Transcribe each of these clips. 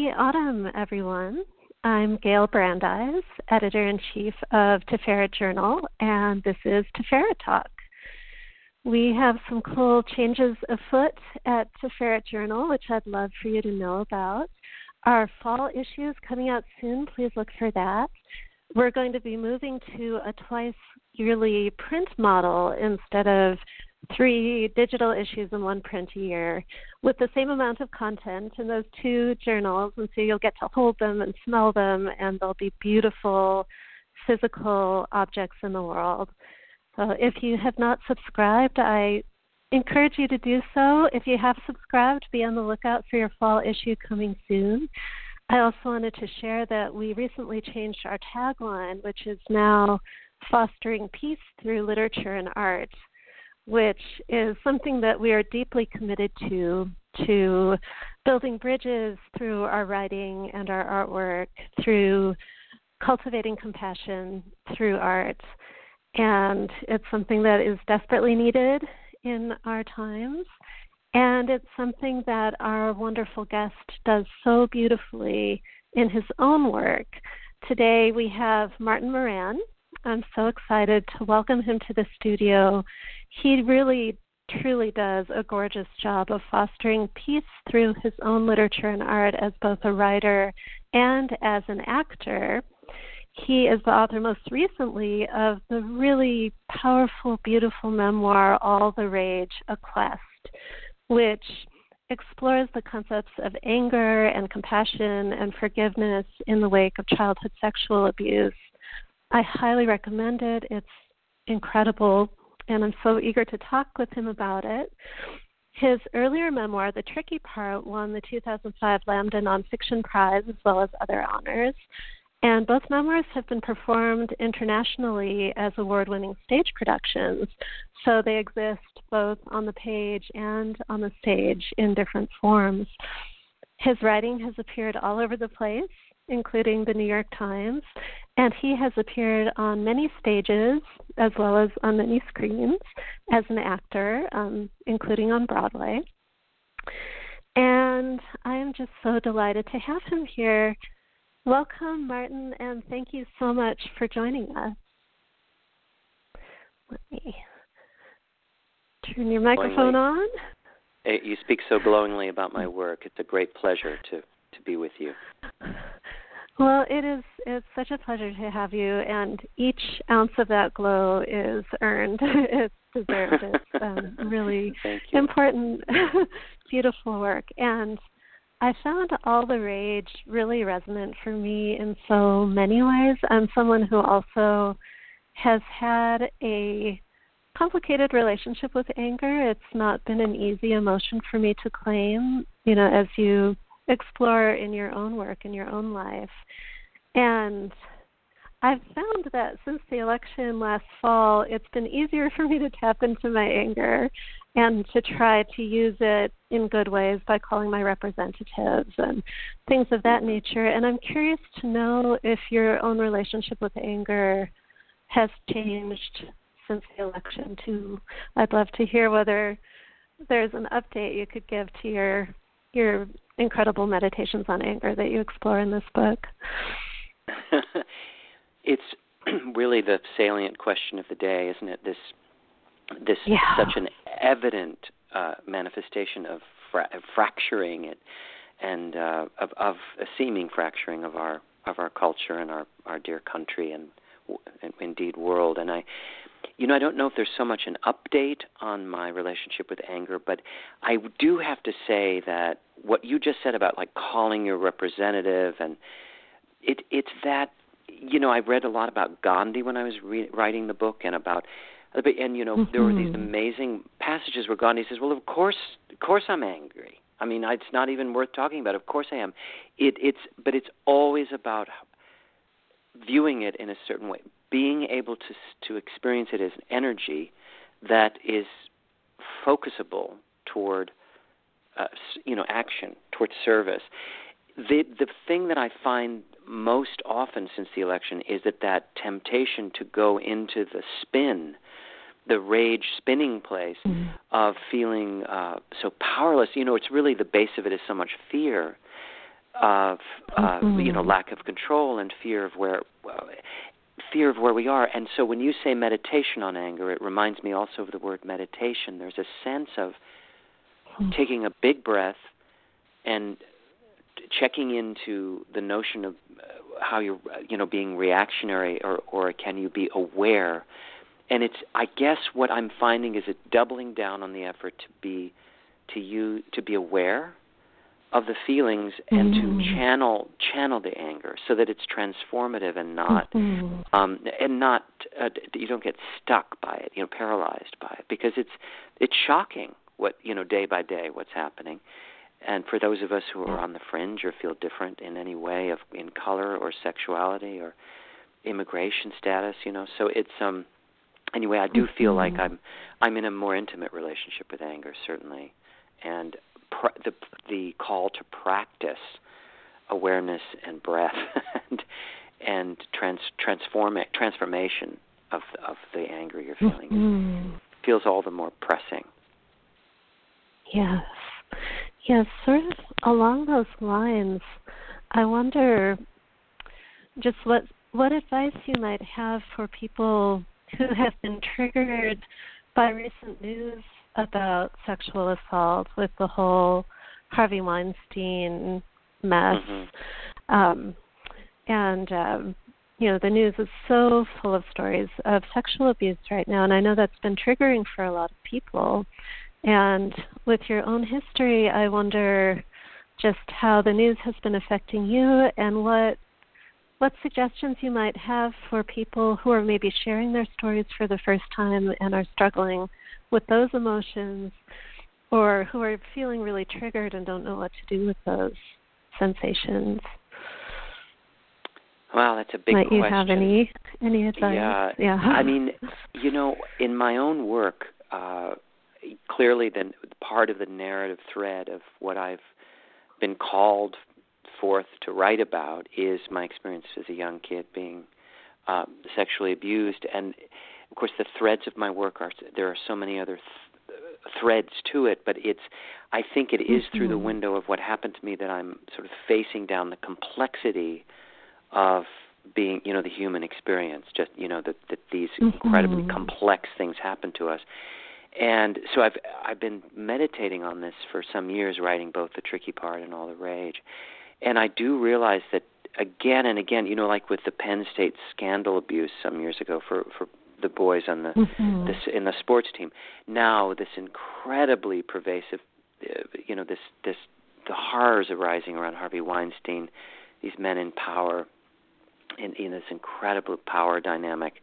Happy autumn, everyone. I'm Gayle Brandeis, editor in chief of Tiferet Journal, and this is Tiferet Talk. We have some cool changes afoot at Tiferet Journal, which I'd love for you to know about. Our fall issue is coming out soon. Please look for that. We're going to be moving to a twice yearly print model instead of three digital issues and one print a year with the same amount of content in those two journals. And so you'll get to hold them and smell them, and they'll be beautiful physical objects in the world. So if you have not subscribed, I encourage you to do so. If you have subscribed, be on the lookout for your fall issue coming soon. I also wanted to share that we recently changed our tagline, which is now fostering peace through literature and art which is something that we are deeply committed to to building bridges through our writing and our artwork through cultivating compassion through art. And it's something that is desperately needed in our times. And it's something that our wonderful guest does so beautifully in his own work. Today we have martin moran. I'm so excited to welcome him to the studio he really truly does a gorgeous job of fostering peace through his own literature and art as both a writer and as an actor. He is the author most recently of the really powerful, beautiful memoir, All the Rage A Quest, which explores the concepts of anger and compassion and forgiveness in the wake of childhood sexual abuse. I highly recommend it. It's incredible and I'm so eager to talk with him about it. His earlier memoir, The Tricky Part, won the 2005 Lambda Nonfiction Prize as well as other honors. And both memoirs have been performed internationally as award winning stage productions. So they exist both on the page and on the stage in different forms. His writing has appeared all over the place, including the New York Times, and he has appeared on many stages as well as on many screens as an actor, um, including on Broadway. And I am just so delighted to have him here. Welcome, Martin, and thank you so much for joining us. Let me turn your microphone on. You speak so glowingly about my work. It's a great pleasure to, to be with you. Well, it is it's such a pleasure to have you, and each ounce of that glow is earned. it's deserved. It's um, really important, beautiful work, and I found all the rage really resonant for me in so many ways. I'm someone who also has had a complicated relationship with anger. It's not been an easy emotion for me to claim, you know, as you explore in your own work in your own life. And I've found that since the election last fall, it's been easier for me to tap into my anger and to try to use it in good ways by calling my representatives and things of that nature. And I'm curious to know if your own relationship with anger has changed since the election too. I'd love to hear whether there's an update you could give to your your incredible meditations on anger that you explore in this book. it's really the salient question of the day, isn't it? This this yeah. such an evident uh, manifestation of fra- fracturing it and uh, of, of a seeming fracturing of our of our culture and our our dear country and, and indeed world. And I you know, I don't know if there's so much an update on my relationship with anger, but I do have to say that what you just said about like calling your representative and it it's that you know I read a lot about Gandhi when I was re- writing the book and about and you know mm-hmm. there were these mm-hmm. amazing passages where Gandhi says, "Well, of course, of course I'm angry. I mean, it's not even worth talking about. Of course I am. It it's but it's always about viewing it in a certain way, being able to to experience it as an energy that is focusable toward uh, you know action, toward service. The the thing that I find most often since the election is that that temptation to go into the spin, the rage spinning place mm-hmm. of feeling uh, so powerless. You know, it's really the base of it is so much fear of uh, mm-hmm. you know lack of control and fear of where well, fear of where we are. And so when you say meditation on anger, it reminds me also of the word meditation. There's a sense of mm-hmm. taking a big breath and checking into the notion of uh, how you're you know being reactionary or or can you be aware and it's i guess what i'm finding is it doubling down on the effort to be to you to be aware of the feelings and mm-hmm. to channel channel the anger so that it's transformative and not mm-hmm. um and not uh, you don't get stuck by it you know paralyzed by it because it's it's shocking what you know day by day what's happening and for those of us who are on the fringe or feel different in any way of in color or sexuality or immigration status you know so it's um anyway i do feel like mm-hmm. i'm i'm in a more intimate relationship with anger certainly and pr- the the call to practice awareness and breath and and trans transform transformation of of the anger you're feeling mm-hmm. feels all the more pressing. Yes. Yes, sort of along those lines, I wonder just what what advice you might have for people who have been triggered by recent news about sexual assault with the whole Harvey Weinstein mess. Mm-hmm. Um, and um, you know, the news is so full of stories of sexual abuse right now, and I know that's been triggering for a lot of people. And with your own history, I wonder just how the news has been affecting you and what what suggestions you might have for people who are maybe sharing their stories for the first time and are struggling with those emotions or who are feeling really triggered and don't know what to do with those sensations. Wow, that's a big Might question. you have any any advice? Yeah, yeah. I mean, you know, in my own work, uh, clearly, the part of the narrative thread of what I've been called forth to write about is my experience as a young kid being uh, sexually abused, and of course, the threads of my work are there are so many other th- threads to it, but it's I think it is mm-hmm. through the window of what happened to me that I'm sort of facing down the complexity of being, you know, the human experience. Just you know that that these mm-hmm. incredibly complex things happen to us. And so I've I've been meditating on this for some years, writing both the tricky part and all the rage. And I do realize that again and again, you know, like with the Penn State scandal abuse some years ago for for the boys on the mm-hmm. this in the sports team. Now this incredibly pervasive, uh, you know, this this the horrors arising around Harvey Weinstein, these men in power, in, in this incredible power dynamic,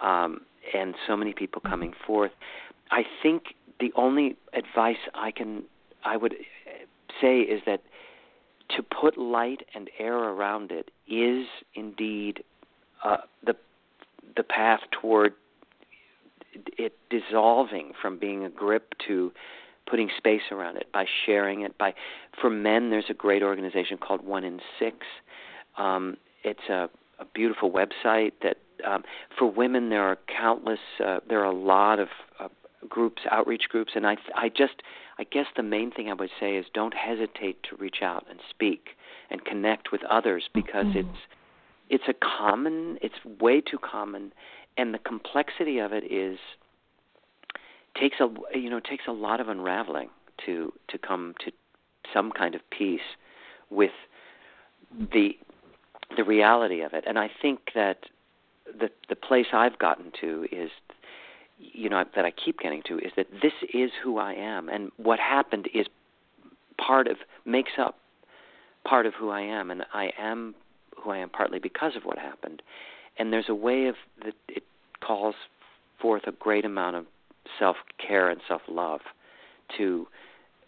um, and so many people coming forth. I think the only advice I can I would say is that to put light and air around it is indeed uh, the the path toward it dissolving from being a grip to putting space around it by sharing it by for men there's a great organization called one in six um, it's a, a beautiful website that um, for women there are countless uh, there are a lot of uh, groups outreach groups and i i just i guess the main thing i would say is don't hesitate to reach out and speak and connect with others because mm-hmm. it's it's a common it's way too common and the complexity of it is takes a you know takes a lot of unraveling to to come to some kind of peace with the the reality of it. And i think that the the place i've gotten to is you know that I keep getting to is that this is who I am, and what happened is part of makes up part of who I am, and I am who I am partly because of what happened. And there's a way of that it calls forth a great amount of self care and self love to,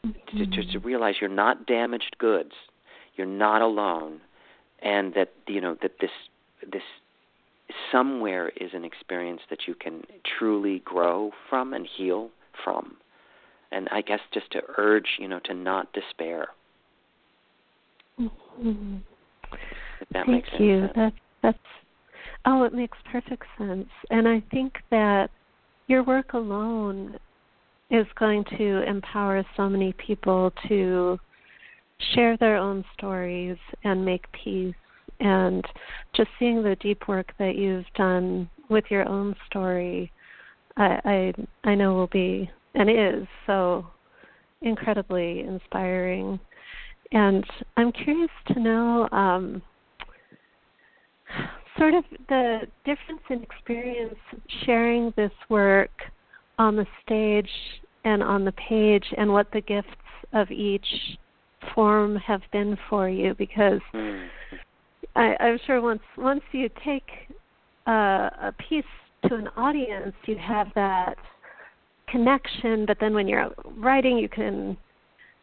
mm-hmm. to, to to realize you're not damaged goods, you're not alone, and that you know that this this somewhere is an experience that you can truly grow from and heal from. And I guess just to urge, you know, to not despair. Mm-hmm. That Thank you. Sense. That, that's oh, it makes perfect sense. And I think that your work alone is going to empower so many people to share their own stories and make peace and just seeing the deep work that you've done with your own story I I, I know will be and is so incredibly inspiring. And I'm curious to know um, sort of the difference in experience sharing this work on the stage and on the page and what the gifts of each form have been for you because mm. I, I'm sure once once you take uh, a piece to an audience, you have that connection. But then when you're writing, you can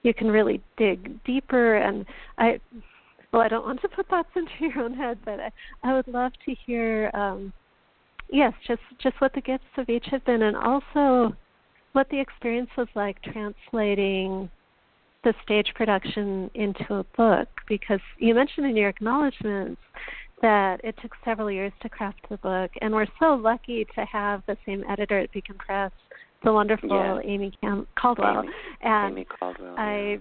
you can really dig deeper. And I, well, I don't want to put thoughts into your own head, but I, I would love to hear, um, yes, just just what the gifts of each have been, and also what the experience was like translating the stage production into a book because you mentioned in your acknowledgments that it took several years to craft the book and we're so lucky to have the same editor at Beacon Press, the wonderful yeah. Amy Cam- Caldwell. Amy, and Amy Caldwell. I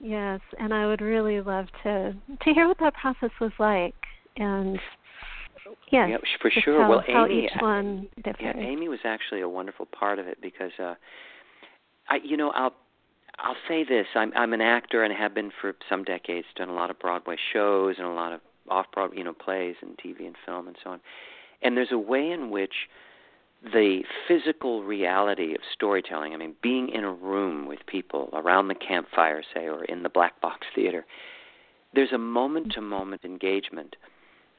yes, and I would really love to to hear what that process was like and Yes, yeah, for sure. How, well, how each one differs. Yeah, Amy was actually a wonderful part of it because, uh, I, you know, I'll I'll say this: I'm I'm an actor and have been for some decades. Done a lot of Broadway shows and a lot of off Broadway, you know, plays and TV and film and so on. And there's a way in which the physical reality of storytelling, I mean, being in a room with people around the campfire, say, or in the black box theater, there's a moment to moment engagement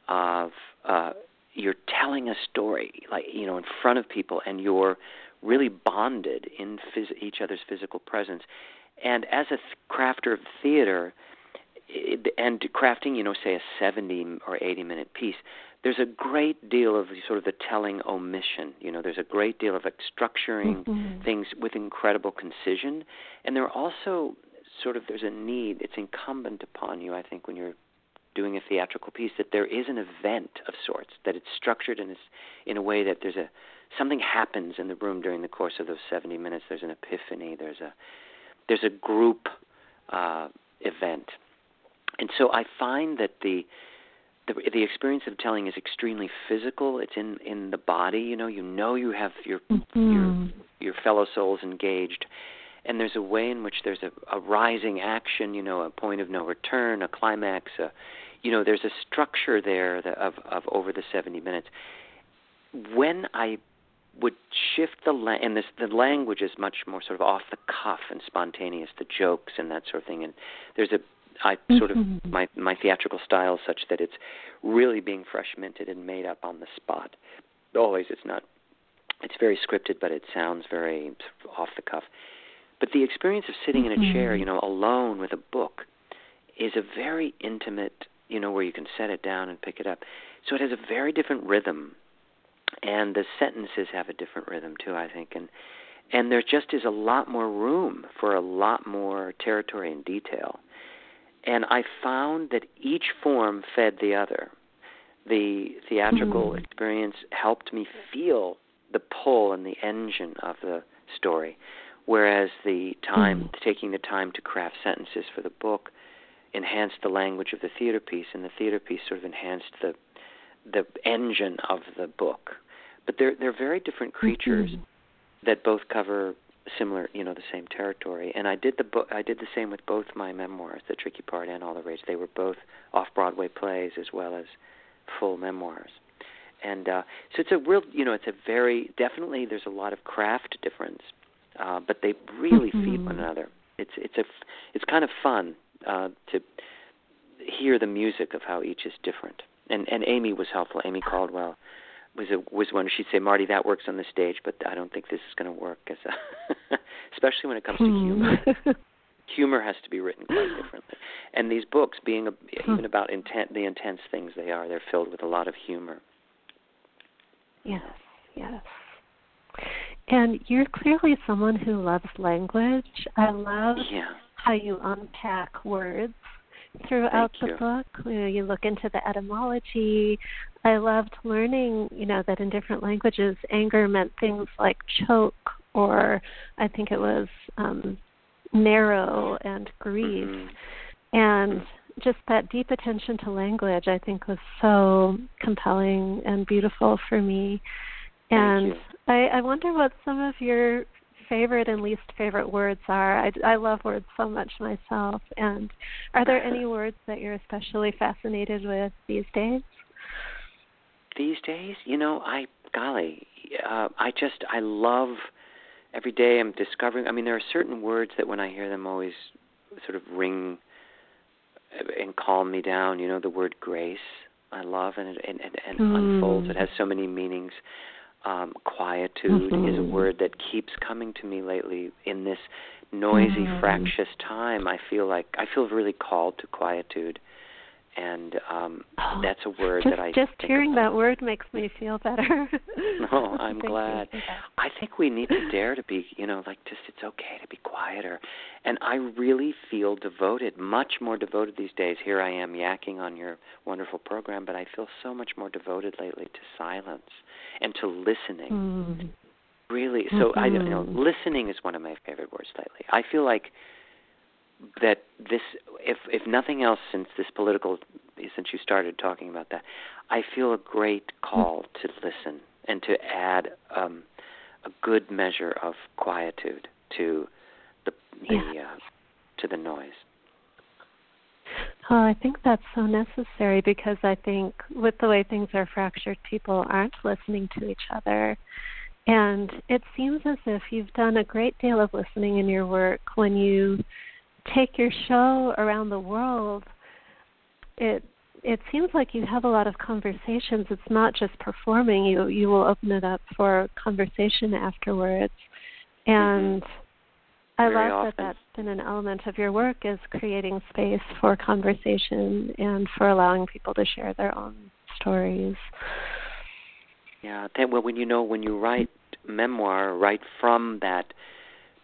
of uh, you're telling a story, like, you know, in front of people, and you're really bonded in phys- each other's physical presence. And as a th- crafter of theater, and crafting, you know, say a 70 or 80 minute piece, there's a great deal of sort of the telling omission. You know, there's a great deal of structuring mm-hmm. things with incredible concision, and there are also sort of there's a need. It's incumbent upon you, I think, when you're doing a theatrical piece, that there is an event of sorts, that it's structured in a, in a way that there's a something happens in the room during the course of those 70 minutes. There's an epiphany. There's a there's a group uh, event, and so I find that the the, the experience of telling is extremely physical. It's in in the body. You know, you know you have your mm-hmm. your your fellow souls engaged, and there's a way in which there's a, a rising action. You know, a point of no return, a climax. A, you know, there's a structure there that, of of over the 70 minutes. When I would shift the la- and this the language is much more sort of off the cuff and spontaneous, the jokes and that sort of thing. And there's a I sort of Mm-hmm. my my theatrical style is such that it's really being fresh minted and made up on the spot. Always, it's not. It's very scripted, but it sounds very off the cuff. But the experience of sitting in a chair, Mhm. you know, alone with a book, is a very intimate, you know, where you can set it down and pick it up. So it has a very different rhythm, and the sentences have a different rhythm too, I think, and and there just is a lot more room for a lot more territory and detail and I found that each form fed the other. The theatrical Mm. experience helped me feel the pull and the engine of the story, whereas the time Mm. taking the time to craft sentences for the book enhanced the language of the theater piece, and the theater piece sort of enhanced the the engine of the book. But they're they're very different creatures Mhm. that both cover similar, you know, the same territory. And I did the book. I did the same with both my memoirs, The Tricky Part and All the Rage. They were both off-Broadway plays as well as full memoirs. and uh, so it's a real, you know, it's a very definitely. There's a lot of craft difference, uh, but they really mm-hmm. feed one another. It's it's a it's kind of fun uh, to hear the music of how each is different. And and Amy was helpful. Amy Caldwell was a, was one. She'd say, "Marty, that works on the stage, but I don't think this is going to work." As a especially when it comes to humor. Hmm. humor has to be written quite differently. And these books, being a, even about intent, the intense things they are, they're filled with a lot of humor. Yes, yes. And you're clearly someone who loves language. I love Yeah. how you unpack words throughout the book. You, know, you look into the etymology. I loved learning, you know, that in different languages, anger meant things like choke, or I think it was um, narrow and grief. Mhm. And just that deep attention to language, I think, was so compelling and beautiful for me. And. I, I wonder what some of your favorite and least favorite words are. I, I love words so much myself. And are there any words that you're especially fascinated with these days? These days, you know, I golly, uh, I just I love every day I'm discovering. I mean, there are certain words that when I hear them always sort of ring and calm me down. You know, the word grace I love and it and, and, and Mm. unfolds. It has so many meanings. Um, quietude is a Mhm. word that keeps coming to me lately in this noisy, Mhm. fractious time. I feel like I feel really called to quietude, and um, Oh, that's a word just that I just hearing about. that word makes me feel better. No, I'm glad. I think we need to dare to be, you know, like just it's okay to be quieter. And I really feel devoted, much more devoted these days. Here I am yakking on your wonderful program, but I feel so much more devoted lately to silence and to listening. Mm. Really, so I you know, Mhm. listening is one of my favorite words lately. I feel like that this if if nothing else since this political since you started talking about that, I feel a great call to listen and to add um a good measure of quietude to the the Yeah. uh, to the noise. Oh, I think that's so necessary because I think with the way things are fractured, people aren't listening to each other. And it seems as if you've done a great deal of listening in your work when you take your show around the world. It it seems like you have a lot of conversations. It's not just performing. You you will open it up for conversation afterwards. And I Mm-hmm. Very love often. that that's been an element of your work is creating space for conversation and for allowing people to share their own stories. Yeah, that well when you know when you write memoir, write from that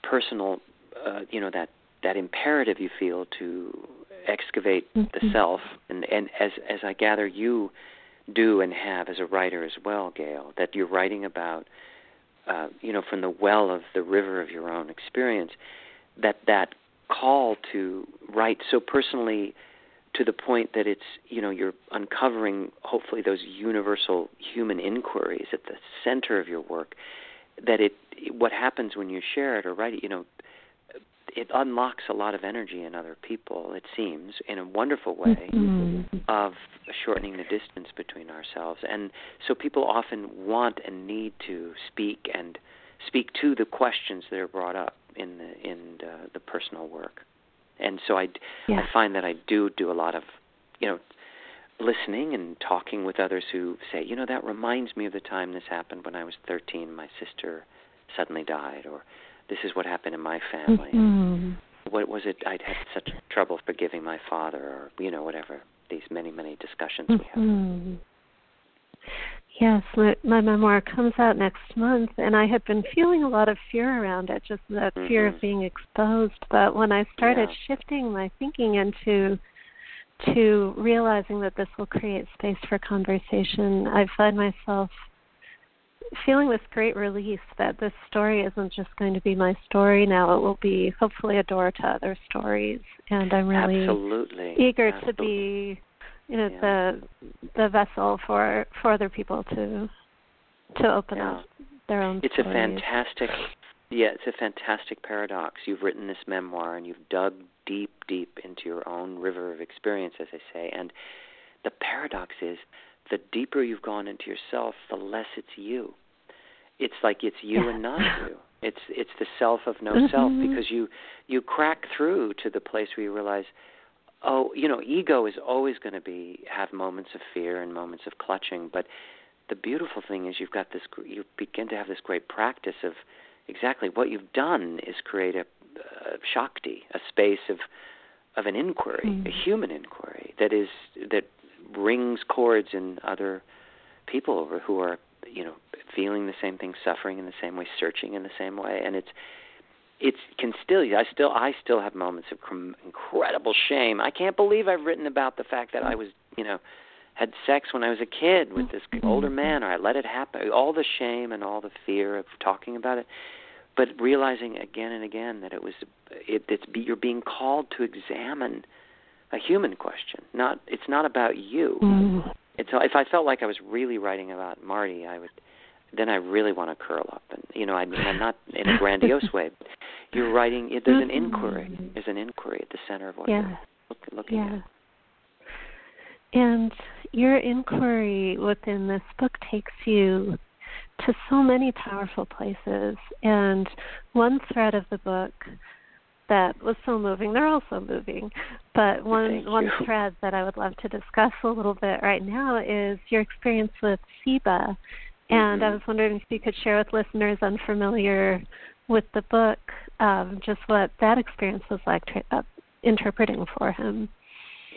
personal, uh, you know that that imperative you feel to excavate the Mhm. self, and and as as I gather you do and have as a writer as well, Gayle, that you're writing about, uh, you know, from the well of the river of your own experience, that that call to write so personally to the point that it's you know you're uncovering hopefully those universal human inquiries at the center of your work that it what happens when you share it or write it you know it unlocks a lot of energy in other people it seems in a wonderful way Mhm. of shortening the distance between ourselves and so people often want and need to speak and speak to the questions that are brought up in the in the, the personal work and so I, Yeah. I find that I do do a lot of, you know, listening and talking with others who say, you know, that reminds me of the time this happened when I was 13. My sister suddenly died, or this is what happened in my family. Mhm. What was it? I'd had such trouble forgiving my father, or you know, whatever. These many, many discussions we have. Yes, my, my memoir comes out next month, and I had been feeling a lot of fear around it, just that fear Mhm. of being exposed. But when I started Yeah. shifting my thinking into to realizing that this will create space for conversation, I find myself feeling this great release that this story isn't just going to be my story now; it will be hopefully a door to other stories, and I'm really Absolutely. eager to be you know Yeah. the the vessel for for other people to to open Yeah. up their own It's a fantastic, yeah, it's a fantastic paradox. You've written this memoir and you've dug deep, deep into your own river of experience, as I say. And the paradox is the deeper you've gone into yourself, the less it's you. It's like it's you yeah. and not you. It's it's the self of no mm-hmm. self because you you crack through to the place where you realize, oh, you know, ego is always going to be have moments of fear and moments of clutching, but the beautiful thing is you've got this you begin to have this great practice of exactly what you've done is create a, a shakti, a space of of an inquiry, mm. a human inquiry that is that rings chords in other people who are you know feeling the same thing, suffering in the same way, searching in the same way, and it's it can still I still I still have moments of incredible shame. I can't believe I've written about the fact that I was you know had sex when I was a kid with this mm-hmm. older man, or I let it happen. All the shame and all the fear of talking about it, but realizing again and again that it was it, it's you're being called to examine a human question. Not it's not about you. Mm. It's so if I felt like I was really writing about Marty, I would then I really want to curl up and you know I mean I'm not in a grandiose way. You're writing. There's an inquiry. Mm-hmm. There's an inquiry at the center of what yeah. you're look, looking yeah. at. And your inquiry within this book takes you to so many powerful places. And one thread of the book that was so moving, they're all so moving, but one one thread that I would love to discuss a little bit right now is your experience with Siba. And mm-hmm. I was wondering if you could share with listeners unfamiliar with the book um, just what that experience was like tra- uh, interpreting for him.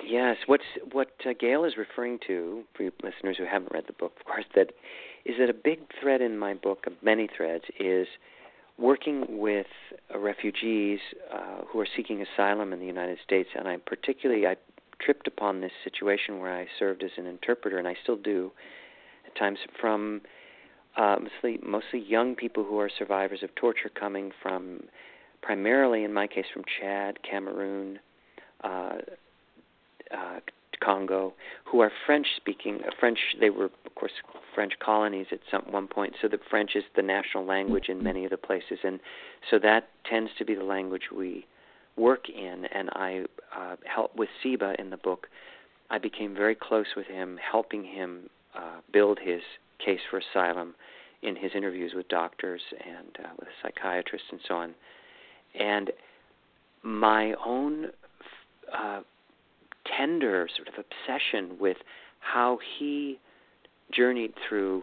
Yes, what's what uh, Gayle is referring to for you listeners who haven't read the book, of course, that is that a big thread in my book, of many threads, is working with uh, refugees uh, who are seeking asylum in the United States, and I particularly I tripped upon this situation where I served as an interpreter, and I still do at times from uh, mostly mostly young people who are survivors of torture, coming from primarily, in my case, from Chad, Cameroon. Uh, uh, Congo, who are French speaking. Uh, French, they were, of course, French colonies at some one point, so the French is the national language in many of the places, and so that tends to be the language we work in. And I uh, help with Siba in the book. I became very close with him, helping him uh, build his case for asylum in his interviews with doctors and uh, with psychiatrists and so on. And my own uh, tender sort of obsession with how he journeyed through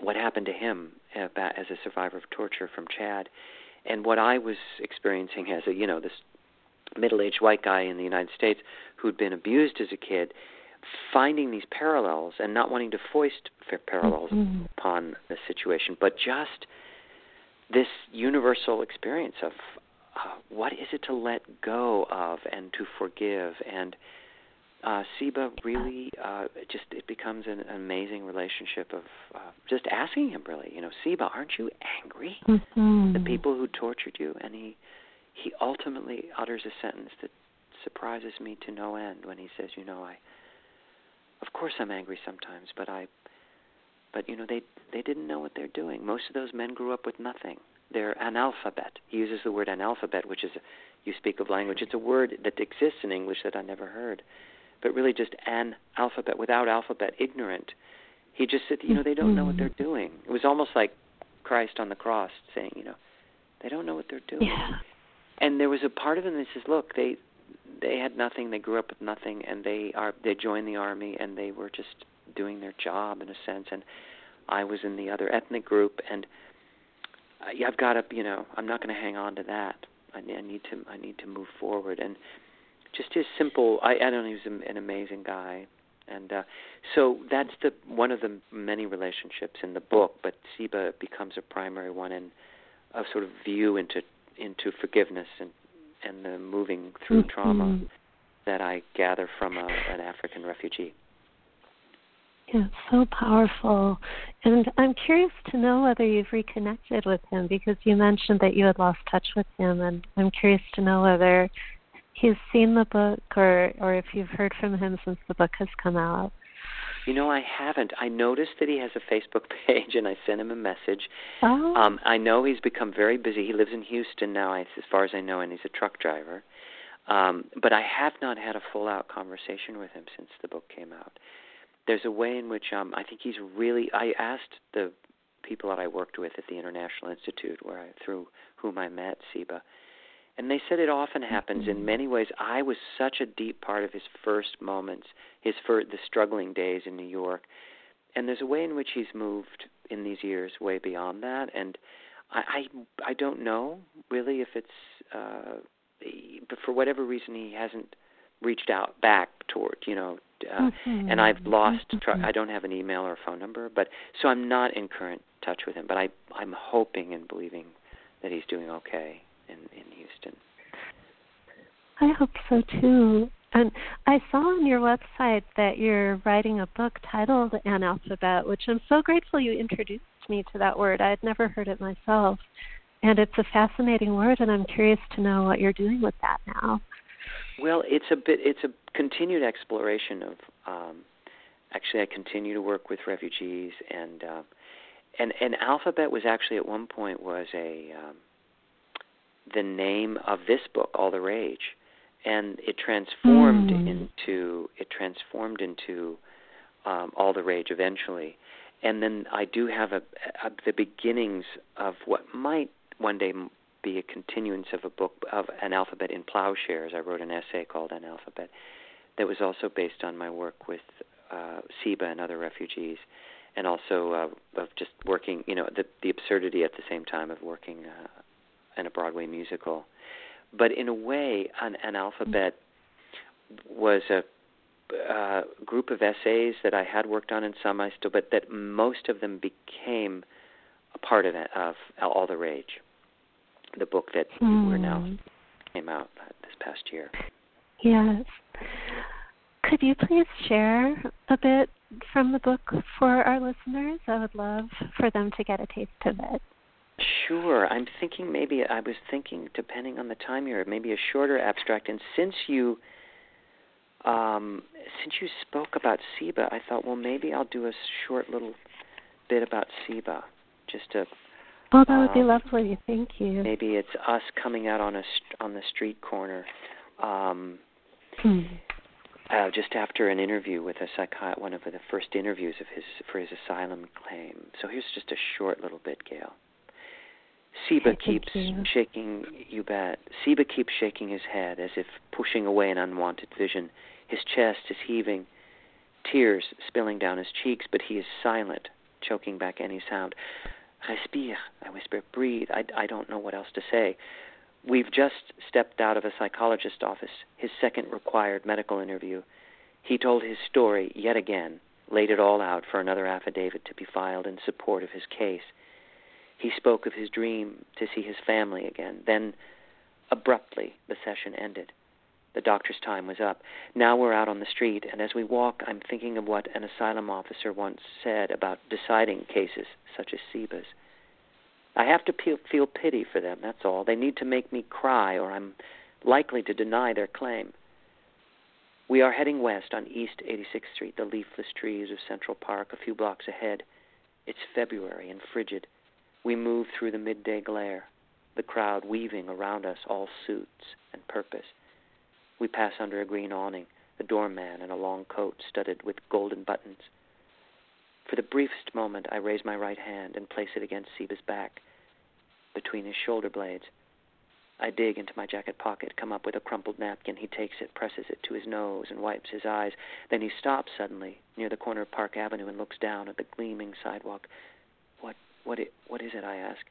what happened to him as a survivor of torture from Chad, and what I was experiencing as a you know this middle-aged white guy in the United States who'd been abused as a kid, finding these parallels and not wanting to foist parallels mm-hmm. upon the situation, but just this universal experience of uh, what is it to let go of and to forgive and uh, Siba really uh, just it becomes an, amazing relationship of uh, just asking him really, you know, Siba, aren't you angry? Mm-hmm. The people who tortured you, and he he ultimately utters a sentence that surprises me to no end when he says, you know, I of course I'm angry sometimes, but I but you know they they didn't know what they're doing. Most of those men grew up with nothing. They're analphabet. He uses the word analphabet, which is a, you speak of language. It's a word that exists in English that I never heard, but really just an alphabet without alphabet, ignorant. He just said, you know, they don't know what they're doing. It was almost like Christ on the cross saying, you know, they don't know what they're doing. Yeah. And there was a part of him that says, look, they they had nothing, they grew up with nothing, and they are they joined the army, and they were just doing their job in a sense. And I was in the other ethnic group, and I've got to, you know, I'm not going to hang on to that. I, I need to, I need to move forward. And just his simple, I, I don't know, he's an amazing guy. And uh, so that's the one of the many relationships in the book. But Siba becomes a primary one in a sort of view into into forgiveness and and the moving through mm-hmm. trauma that I gather from a, an African refugee. Yeah, so powerful. And I'm curious to know whether you've reconnected with him because you mentioned that you had lost touch with him, and I'm curious to know whether he's seen the book or or if you've heard from him since the book has come out. You know, I haven't. I noticed that he has a Facebook page, and I sent him a message. Oh. Um, I know he's become very busy. He lives in Houston now, as far as I know, and he's a truck driver. Um, but I have not had a full-out conversation with him since the book came out. There's a way in which um, I think he's really. I asked the people that I worked with at the International Institute, where I, through whom I met Ciba, and they said it often happens in many ways. I was such a deep part of his first moments, his first, the struggling days in New York, and there's a way in which he's moved in these years way beyond that. And I I, I don't know really if it's, uh, but for whatever reason he hasn't reached out back toward you know uh, mm-hmm. and I've lost. I don't have an email or a phone number but so I'm not in current touch with him but I I'm hoping and believing that he's doing okay in in Houston. I hope so too. And I saw on your website that you're writing a book titled Analphabet, which I'm so grateful you introduced me to that word. I had never heard it myself. And it's a fascinating word, and I'm curious to know what you're doing with that now. Well, it's a bit. It's a continued exploration of. Um, actually, I continue to work with refugees, and uh, and Analphabet was actually at one point was a um, the name of this book, All the Rage, and it transformed mm. into it transformed into um, All the Rage eventually, and then I do have a, a the beginnings of what might one day be a continuance of a book of Analphabet in Ploughshares. I wrote an essay called Analphabet that was also based on my work with uh, Ciba and other refugees, and also uh, of just working, you know, the the absurdity at the same time of working uh, in a Broadway musical. But in a way, an, Analphabet was a uh, group of essays that I had worked on, and some I still, but that most of them became a part of, of All the Rage, the book that mm. we're now came out this past year. Yes. Could you please share a bit from the book for our listeners? I would love for them to get a taste of it. Sure. I'm thinking maybe I was thinking, depending on the time here, maybe a shorter abstract. And since you um, since you spoke about SIBA, I thought, well, maybe I'll do a short little bit about SIBA, just to. Oh, that would be um, lovely. Thank you. Maybe it's us coming out on a on the street corner, um, hmm. uh, just after an interview with a psychiatrist, one of the first interviews of his for his asylum claim. So here's just a short little bit, Gayle. Ciba keeps you. shaking, you bet. Ciba keeps shaking his head as if pushing away an unwanted vision. His chest is heaving, tears spilling down his cheeks, but he is silent, choking back any sound. Respire, I whisper. Breathe. I, I don't know what else to say. We've just stepped out of a psychologist's office, his second required medical interview. He told his story yet again, laid it all out for another affidavit to be filed in support of his case. He spoke of his dream to see his family again. Then, abruptly, the session ended. The doctor's time was up. Now we're out on the street, and as we walk, I'm thinking of what an asylum officer once said about deciding cases such as Ciba's. I have to feel pity for them, that's all. They need to make me cry, or I'm likely to deny their claim. We are heading west on East 86th Street, the leafless trees of Central Park, a few blocks ahead. It's February and frigid. We move through the midday glare, the crowd weaving around us all suits and purpose. We pass under a green awning, a doorman in a long coat studded with golden buttons. For the briefest moment, I raise my right hand and place it against Ciba's back, between his shoulder blades. I dig into my jacket pocket, come up with a crumpled napkin. He takes it, presses it to his nose, and wipes his eyes. Then he stops suddenly near the corner of Park Avenue and looks down at the gleaming sidewalk. What, it, what is it, I ask?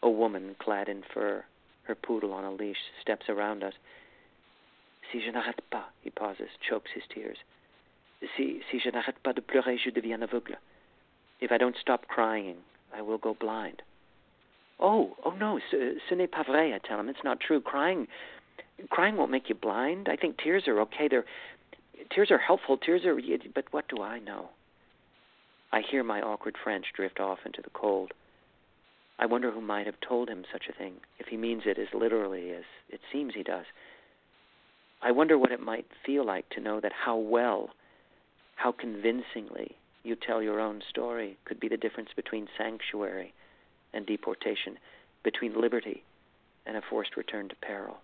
A woman clad in fur, her poodle on a leash, steps around us. Si je n'arrête pas, he pauses, chokes his tears. Si, si je n'arrête pas de pleurer, je deviens aveugle. If I don't stop crying, I will go blind. Oh, oh no, ce, ce n'est pas vrai, I tell him. It's not true. Crying, crying won't make you blind. I think tears are okay. They're, tears are helpful. Tears are, but what do I know? I hear my awkward French drift off into the cold. I wonder who might have told him such a thing, if he means it as literally as it seems he does. I wonder what it might feel like to know that how well, how convincingly you tell your own story could be the difference between sanctuary and deportation, between liberty and a forced return to peril.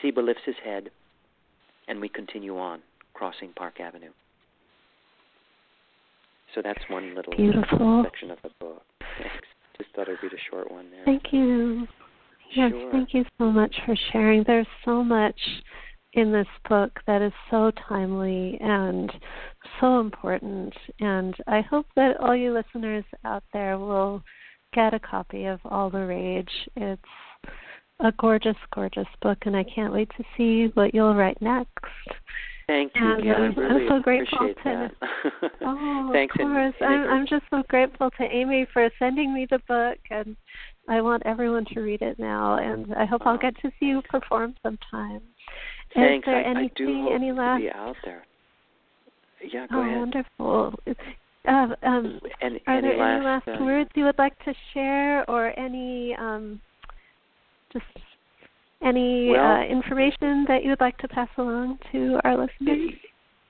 Ciba lifts his head, and we continue on, crossing Park Avenue. So that's one little Beautiful. section of the book. Thanks. Just thought I'd read a short one there. Thank you. Yes, Sure. thank you so much for sharing. There's so much in this book that is so timely and so important. And I hope that all you listeners out there will get a copy of All the Rage. It's a gorgeous, gorgeous book, and I can't wait to see what you'll write next. Thank you, And. I I'm- I'm so grateful to- that. Oh, Thanks, of course. I'm, I'm just so grateful to Amy for sending me the book, and I want everyone to read it now. And I hope I'll get to see you perform sometime. Thanks. Is there I, I anything, hope any to last? be out there. Yeah, go oh, ahead. wonderful. Uh, um, Any, are any there last, any last uh, words you would like to share, or any um, just any Well- uh, information that you would like to pass along to our listeners?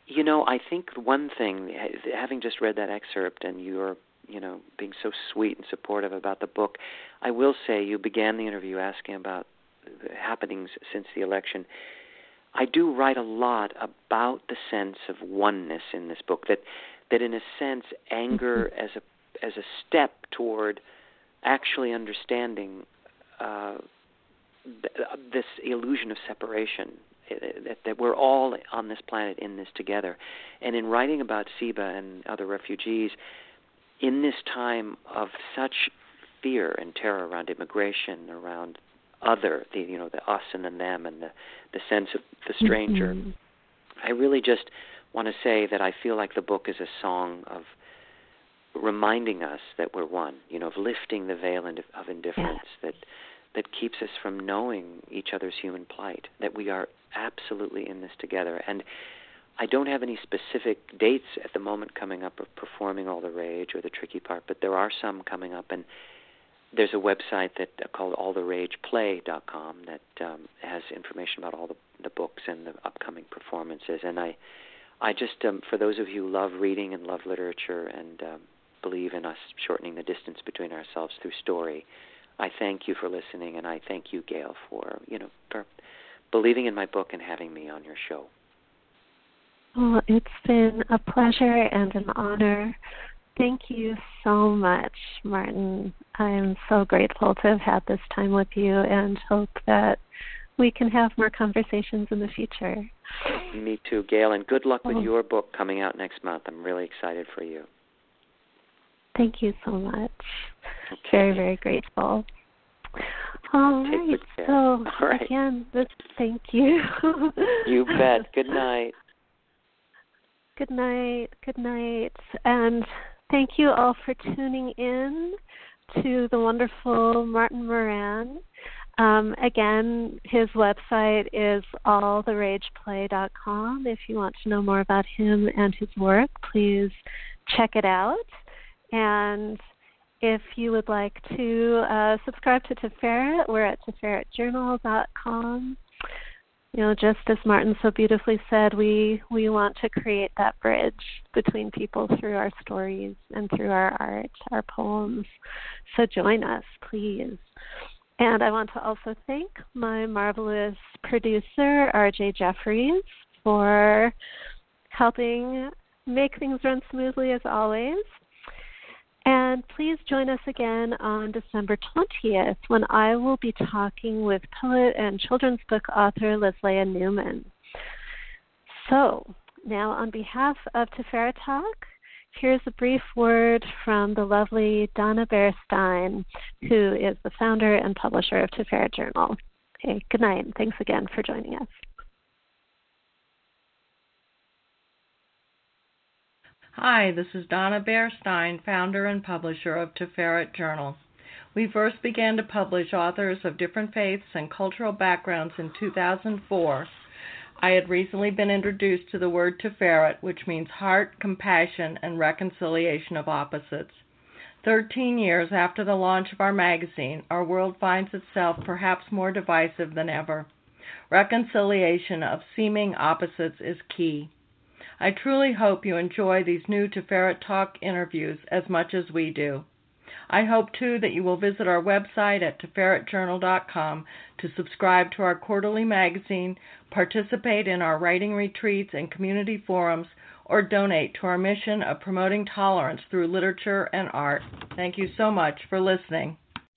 You know, I think one thing, having just read that excerpt, and you're, you know, being so sweet and supportive about the book, I will say you began the interview asking about the happenings since the election. I do write a lot about the sense of oneness in this book. That, that in a sense, anger as a as a step toward actually understanding uh, th- this illusion of separation uh, that, that we're all on this planet in this together. And in writing about Siba and other refugees, in this time of such fear and terror around immigration, around other, the you know the us and the them, and the the sense of the stranger, Mhm. I really just want to say that I feel like the book is a song of reminding us that we're one, you know, of lifting the veil of of indifference that that keeps us from knowing each other's human plight, that we are absolutely in this together. And I don't have any specific dates at the moment coming up of performing all the rage or the tricky part, but there are some coming up and there's a website that uh, called alltherageplay.com that um, has information about all the, the books and the upcoming performances. And I, I just um, for those of you who love reading and love literature and um, believe in us shortening the distance between ourselves through story, I thank you for listening, and I thank you, Gayle, for you know for believing in my book and having me on your show. Well, it's been a pleasure and an honor. Thank you so much, Martin. I'm so grateful to have had this time with you and hope that we can have more conversations in the future. Me too, Gayle, and good luck with Oh. your book coming out next month. I'm really excited for you. Thank you so much. Okay. Very, very grateful. All Take right. So All right. again, this thank you. You bet. Good night. Good night. Good night. And thank you all for tuning in to the wonderful Martin Moran. Um, again, his website is alltherageplay.com. If you want to know more about him and his work, please check it out. And if you would like to uh, subscribe to Tiferet, we're at tiferetjournal.com you know just as martin so beautifully said we we want to create that bridge between people through our stories and through our art our poems. So join us please. And i want to also thank my marvelous producer rj jeffries for helping make things run smoothly as always and please join us again on December 20th when I will be talking with poet and children's book author Lesléa Newman. So, now on behalf of Tiferet Talk, here's a brief word from the lovely Donna Baier Stein, who is the founder and publisher of Tiferet Journal. Okay, good night, and thanks again for joining us. Hi, this is Donna Baier Stein, founder and publisher of Tiferet Journal. We first began to publish authors of different faiths and cultural backgrounds in 2004. I had recently been introduced to the word Tiferet, which means heart, compassion, and reconciliation of opposites. Thirteen years after the launch of our magazine, our world finds itself perhaps more divisive than ever. Reconciliation of seeming opposites is key. I truly hope you enjoy these new Tiferet Talk interviews as much as we do. I hope too that you will visit our website at tiferetjournal.com to subscribe to our quarterly magazine, participate in our writing retreats and community forums, or donate to our mission of promoting tolerance through literature and art. Thank you so much for listening.